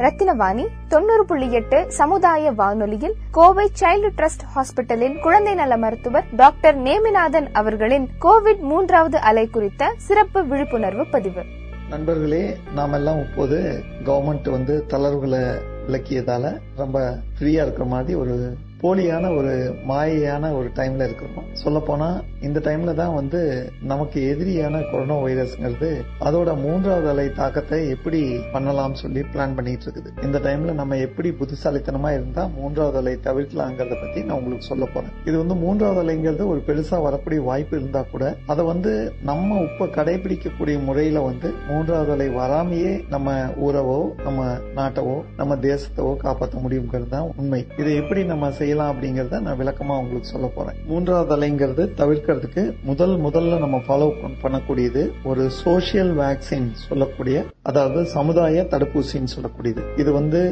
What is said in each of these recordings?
ரத்தினவாணி தொண்ணூறு புள்ளி எட்டு சமுதாய வானொலியில் கோவை சைல்டு ட்ரஸ்ட் ஹாஸ்பிட்டலின் குழந்தை நல மருத்துவர் டாக்டர் நேமிநாதன் அவர்களின் கோவிட் மூன்றாவது அலை குறித்த சிறப்பு விழிப்புணர்வு பதிவு. நண்பர்களே நாம் எல்லாம் இப்போது கவர்மெண்ட் வந்து தளர்வுகளை விளக்கியதால ரொம்ப ஃப்ரீயா இருக்கிற மாதிரி ஒரு போலியான ஒரு மாயையான ஒரு டைம்ல இருக்கிறோம் சொல்ல போனா இந்த டைம்ல தான் வந்து நமக்கு எதிரியான கொரோனா வைரஸ்ங்கிறது அதோட மூன்றாவது அலை தாக்கத்தை எப்படி பண்ணலாம் சொல்லி பிளான் பண்ணிட்டு இருக்குது. இந்த டைம்ல நம்ம எப்படி புத்திசாலித்தனமா இருந்தா மூன்றாவது அலை தவிர்க்கலாங்கிறத பத்தி நான் உங்களுக்கு சொல்ல போறேன். இது வந்து மூன்றாவது அலைங்கிறது ஒரு பெருசா வரக்கூடிய வாய்ப்பு இருந்தா கூட அதை வந்து நம்ம இப்போ கடைபிடிக்கக்கூடிய முறையில வந்து மூன்றாவது அலை வராமையே நம்ம ஊரவோ நம்ம நாட்டவோ நம்ம தேசத்தவோ காப்பாற்ற முடியுங்கிறது தான் உண்மை. இதை எப்படி நம்ம செய்யலாம் அப்படிங்கறத நான் விளக்கமா உங்களுக்கு சொல்ல போறேன். மூன்றாவது அலைங்கிறது தவிர்க்கிறதுக்கு முதல் முதல்ல நம்ம ஃபாலோ பண்ணக்கூடியது ஒரு சோசியல் வேக்சின் சொல்லக்கூடிய அதாவது சமுதாய தடுப்பூசின்னு சொல்லக்கூடியது. இது வந்து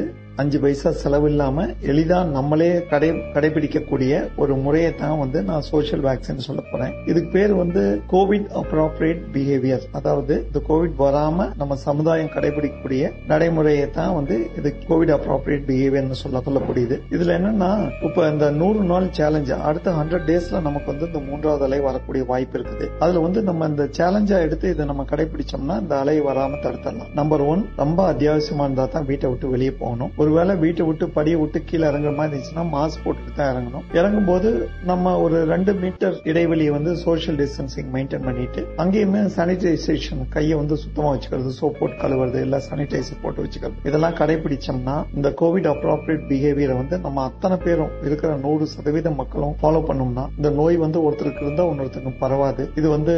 அஞ்சு பைசா செலவு இல்லாம எளிதா நம்மளே கடை கடைபிடிக்கக்கூடிய ஒரு முறையை தான் வந்து நான் சோசியல் வேக்சின் சொல்ல போறேன். இதுக்கு பேர் வந்து கோவிட் அப்ராப்ரியேட் பிஹேவியர் அதாவது இந்த கோவிட் வராம நம்ம சமுதாயம் கடைபிடிக்கக்கூடிய நடைமுறையை தான் வந்து இது கோவிட் அப்ராப்ரியேட் பிஹேவியர்னு சொல்ல சொல்லக்கூடியது. இதுல என்னன்னா இப்ப இந்த நூறு நாள் சேலஞ்ச் அடுத்த ஹண்ட்ரட் டேஸ்ல நமக்கு வந்து இந்த மூன்றாவது அலை வரக்கூடிய வாய்ப்பு இருக்குது. அதுல வந்து நம்ம இந்த சேலஞ்சா எடுத்து இதை நம்ம கடைபிடிச்சோம்னா இந்த அலை வராம தடுத்துடலாம். நம்பர் ஒன் ரொம்ப அத்தியாவசியமா இருந்தா தான் வீட்டை விட்டு வெளியே போகணும். ஒருவேளை வீட்டை விட்டு படியை விட்டு கீழே இறங்குற மாதிரி இருந்துச்சுன்னா மாஸ்க் போட்டுட்டு தான் இறங்கணும். இறங்கும் போது நம்ம ஒரு ரெண்டு மீட்டர் இடைவெளியை வந்து சோசியல் டிஸ்டன்சிங் மெயின்டைன் பண்ணிட்டு அங்கேயுமே சானிடைசேஷன் கையை வந்து சுத்தமா வச்சுக்கிறது சோப் போட்டு கழுவுறது இல்ல சானிடைசர் போட்டு வச்சுக்கிறது. இதெல்லாம் கடைபிடிச்சோம்னா இந்த கோவிட் அப்ராப்ரியேட் பிஹேவியரை வந்து நம்ம அத்தனை பேரும் இருக்கிற நூறு சதவீத மக்களும் ஃபாலோ பண்ணோம்னா இந்த நோய் வந்து ஒருத்தருக்கு இருந்தா இன்னொருத்தருக்கு பரவாது. இது வந்து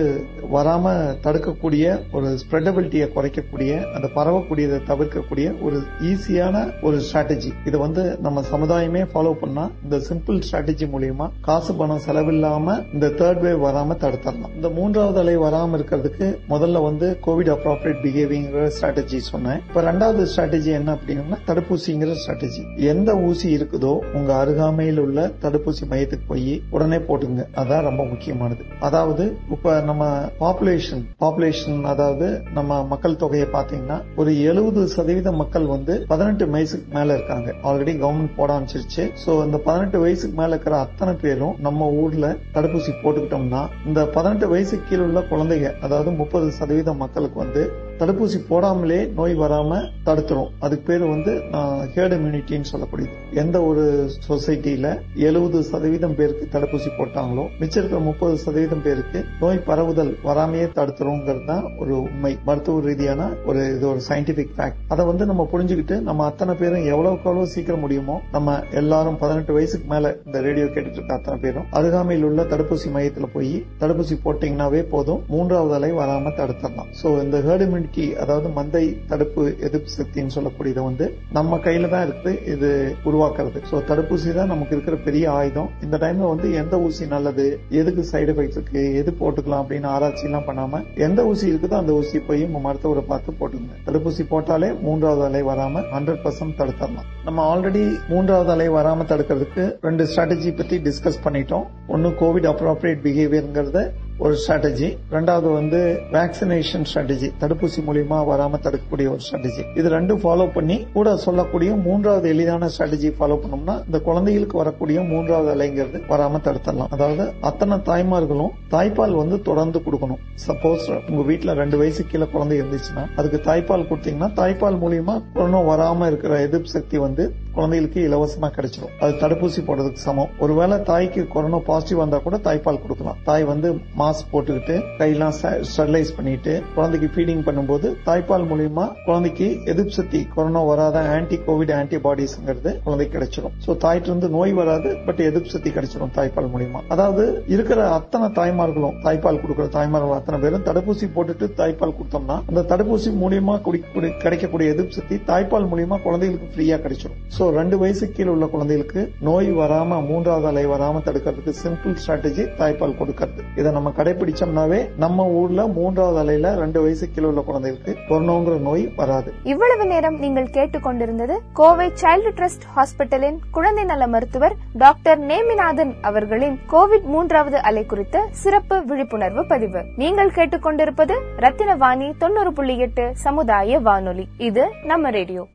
வராம தடுக்கக்கூடிய ஒரு ஸ்ப்ரெடபிலிட்டியை குறைக்கக்கூடிய அந்த பரவக்கூடியதை தவிர்க்கக்கூடிய ஒரு ஈஸியான ஒரு ஸ்ட்ராட்டஜி இது வந்து நம்ம சமுதாயமே ஃபாலோ பண்ணா இந்த சிம்பிள் ஸ்ட்ராட்டஜி மூலியமா காசு பணம் செலவில்லாம இந்த தேர்ட் வேவ் வராம தடுத்துடலாம். இந்த மூன்றாவது அலை வராம இருக்கிறதுக்கு முதல்ல வந்து கோவிட் அப்ராப்ரேட் பிஹேவியர் ஸ்ட்ராட்டஜி சொன்னேன். இப்ப ரெண்டாவது ஸ்ட்ராட்டஜி என்ன அப்படின்னா தடுப்பூசிங்கிற ஸ்ட்ராட்டஜி எந்த ஊசி இருக்குதோ உங்க அருகாமையில் உள்ள தடுப்பூசி மையத்துக்கு போய் உடனே போட்டுங்க அதான் ரொம்ப முக்கியமானது. அதாவது இப்ப நம்ம பாப்புலேஷன் பாப்புலேஷன் அதாவது நம்ம மக்கள் தொகையை பாத்தீங்கன்னா ஒரு எழுபது சதவீத மக்கள் வந்து பதினெட்டு வயசுக்கு மேல இருக்காங்க. ஆல்ரெடி கவர்மெண்ட் போட ஆரம்பிச்சிருச்சு. சோ இந்த பதினெட்டு வயசுக்கு மேல இருக்கிற அத்தனை பேரும் நம்ம ஊர்ல தடுப்பூசி போட்டுக்கிட்டோம்னா இந்த பதினெட்டு வயசுக்கு கீழே உள்ள குழந்தைங்க அதாவது முப்பது சதவீத மக்களுக்கு வந்து தடுப்பூசி போடாமலே நோய் வராம தடுத்துரும். அதுக்கு பேர் வந்து ஹேர்ட் இம்யூனிட்டின்னு சொல்லக்கூடியது எந்த ஒரு சொசைட்டில எழுபது சதவீதம் பேருக்கு தடுப்பூசி போட்டாங்களோ மிச்சம் இருக்கிற முப்பது சதவீதம் பேருக்கு நோய் பரவுதல் வராமையே தடுத்துறோங்கிறது தான் ஒரு உண்மை. மருத்துவ ரீதியான ஒரு இது ஒரு சயின்டிபிக் ஃபேக்ட் அதை வந்து நம்ம புரிஞ்சுக்கிட்டு நம்ம அத்தனை பேரும் எவ்வளவுக்கு எவ்வளவு சீக்கிரம் முடியுமோ நம்ம எல்லாரும் பதினெட்டு வயசுக்கு மேல இந்த ரேடியோ கேட்டுட்டு இருக்க அத்தனை பேரும் அருகாமையில் உள்ள தடுப்பூசி மையத்தில் போய் தடுப்பூசி போட்டீங்கன்னாவே போதும். மூன்றாவது அலை வராம தடுத்துடலாம். சோ இந்த ஹேர்ட் இம்யூனிட்டி அதாவது மந்தை தடுப்பு எதிர்ப்பு சக்தின்னு சொல்லக்கூடியது வந்து நம்ம கையில தான் இருக்குது இது உருவாக்குறது. சோ தடுப்பூசி தான் நமக்கு இருக்கிற பெரிய ஆயுதம். இந்த டைம்ல வந்து எந்த ஊசி நல்லது எதுக்கு சைடு எஃபெக்ட் இருக்கு எது போட்டுக்கலாம் அப்படின்னு ஆராய்ச்சி எல்லாம் பண்ணாம எந்த ஊசி இருக்குதோ அந்த ஊசி போய் உங்க மருத்துவரை பார்த்து போட்டுங்க தடுப்பூசி போட்டாலே மூன்றாவது அலை வராம ஹண்ட்ரட் பர்சன்ட் தடுத்துடலாம் நம்ம ஆல்ரெடி மூன்றாவது அலை வராம தடுக்கிறதுக்கு ரெண்டு ஸ்ட்ராட்டஜி பத்தி டிஸ்கஸ் பண்ணிட்டோம். ஒன்னு கோவிட் அப்ராப்ரியேட் பிஹேவியர்ங்கிறத ஒரு ஸ்ட்ராட்டஜி ரெண்டாவது வந்து வேக்சினேஷன் ஸ்ட்ராட்டஜி தடுப்பூசி மூலியமா வராம தடுக்கக்கூடிய ஒரு ஸ்ட்ராட்டஜி இது ரெண்டும் ஃபாலோ பண்ணி கூட சொல்லக்கூடிய மூன்றாவது எளிதான ஸ்ட்ராட்டஜி ஃபாலோ பண்ணோம்னா இந்த குழந்தைகளுக்கு வரக்கூடிய மூன்றாவது அலைங்கிறது வராம தடுத்துடலாம். அதாவது அத்தனை தாய்மார்களும் தாய்ப்பால் வந்து தொடர்ந்து கொடுக்கணும். சப்போஸ் உங்க வீட்டுல ரெண்டு வயசு கீழே குழந்தை இருந்துச்சுன்னா அதுக்கு தாய்ப்பால் கொடுத்தீங்கன்னா தாய்ப்பால் மூலியமா கொரோனா வராம இருக்கிற எதிர்ப்பு சக்தி வந்து குழந்தைகளுக்கு இலவசமா கிடைச்சிடும் அது தடுப்பூசி போடுறதுக்கு சமம். ஒருவேளை தாய்க்கு கொரோனா பாசிட்டிவ் வந்தா கூட தாய்ப்பால் கொடுக்கலாம். தாய் வந்து மா மாஸ்க் போட்டுக்கிட்டு கையெல்லாம் ஸ்டெரிலைஸ் பண்ணிட்டு குழந்தைக்கு ஃபீடிங் பண்ணும்போது தாய்ப்பால் மூலியமா குழந்தைக்கு எதிர்ப்பு சக்தி கொரோனா வராத ஆன்டி கோவிட் ஆன்டிபாடிஸ்ங்கிறது குழந்தைக்கு கிடைச்சிடும் ஸோ தாய்ட்டு இருந்து நோய் வராது பட் எதிர்ப்பு சக்தி கிடைச்சிடும் தாய்ப்பால் மூலியமா. அதாவது இருக்கிற அத்தனை தாய்மார்களும் தாய்ப்பால் கொடுக்குற தாய்மார்கள் அத்தனை பேரும் தடுப்பூசி போட்டுட்டு தாய்ப்பால் கொடுத்தோம்னா அந்த தடுப்பூசி மூலியமா கிடைக்கக்கூடிய எதிர்ப்பு சக்தி தாய்ப்பால் மூலியமா குழந்தைகளுக்கு ஃப்ரீயா கிடைச்சிடும் ஸோ ரெண்டு வயசு கீழே உள்ள குழந்தைகளுக்கு நோய் வராம மூன்றாவது அலை வராம தடுக்கிறதுக்கு சிம்பிள் ஸ்ட்ராட்டஜி தாய்ப்பால் கொடுக்கறது. இதை நம்ம நம்ம கடைபிடிச்சோம்னாவே நம்ம ஊர்ல மூன்றாவது அலையில ரெண்டு வயசு கீழே உள்ள குழந்தைகளுக்கு கொரோனாங்கிற நோய் வராது. இவ்வளவு நேரம் நீங்கள் கேட்டுக்கொண்டிருந்தது கோவை சைல்டு ட்ரஸ்ட் ஹாஸ்பிட்டலின் குழந்தை நல மருத்துவர் டாக்டர் நேமிநாதன் அவர்களின் கோவிட் மூன்றாவது அலை குறித்த சிறப்பு விழிப்புணர்வு பதிவு. நீங்கள் கேட்டுக்கொண்டிருப்பது ரத்தினவாணி தொண்ணூறு புள்ளி எட்டு சமுதாய வானொலி. இது நம்ம ரேடியோ.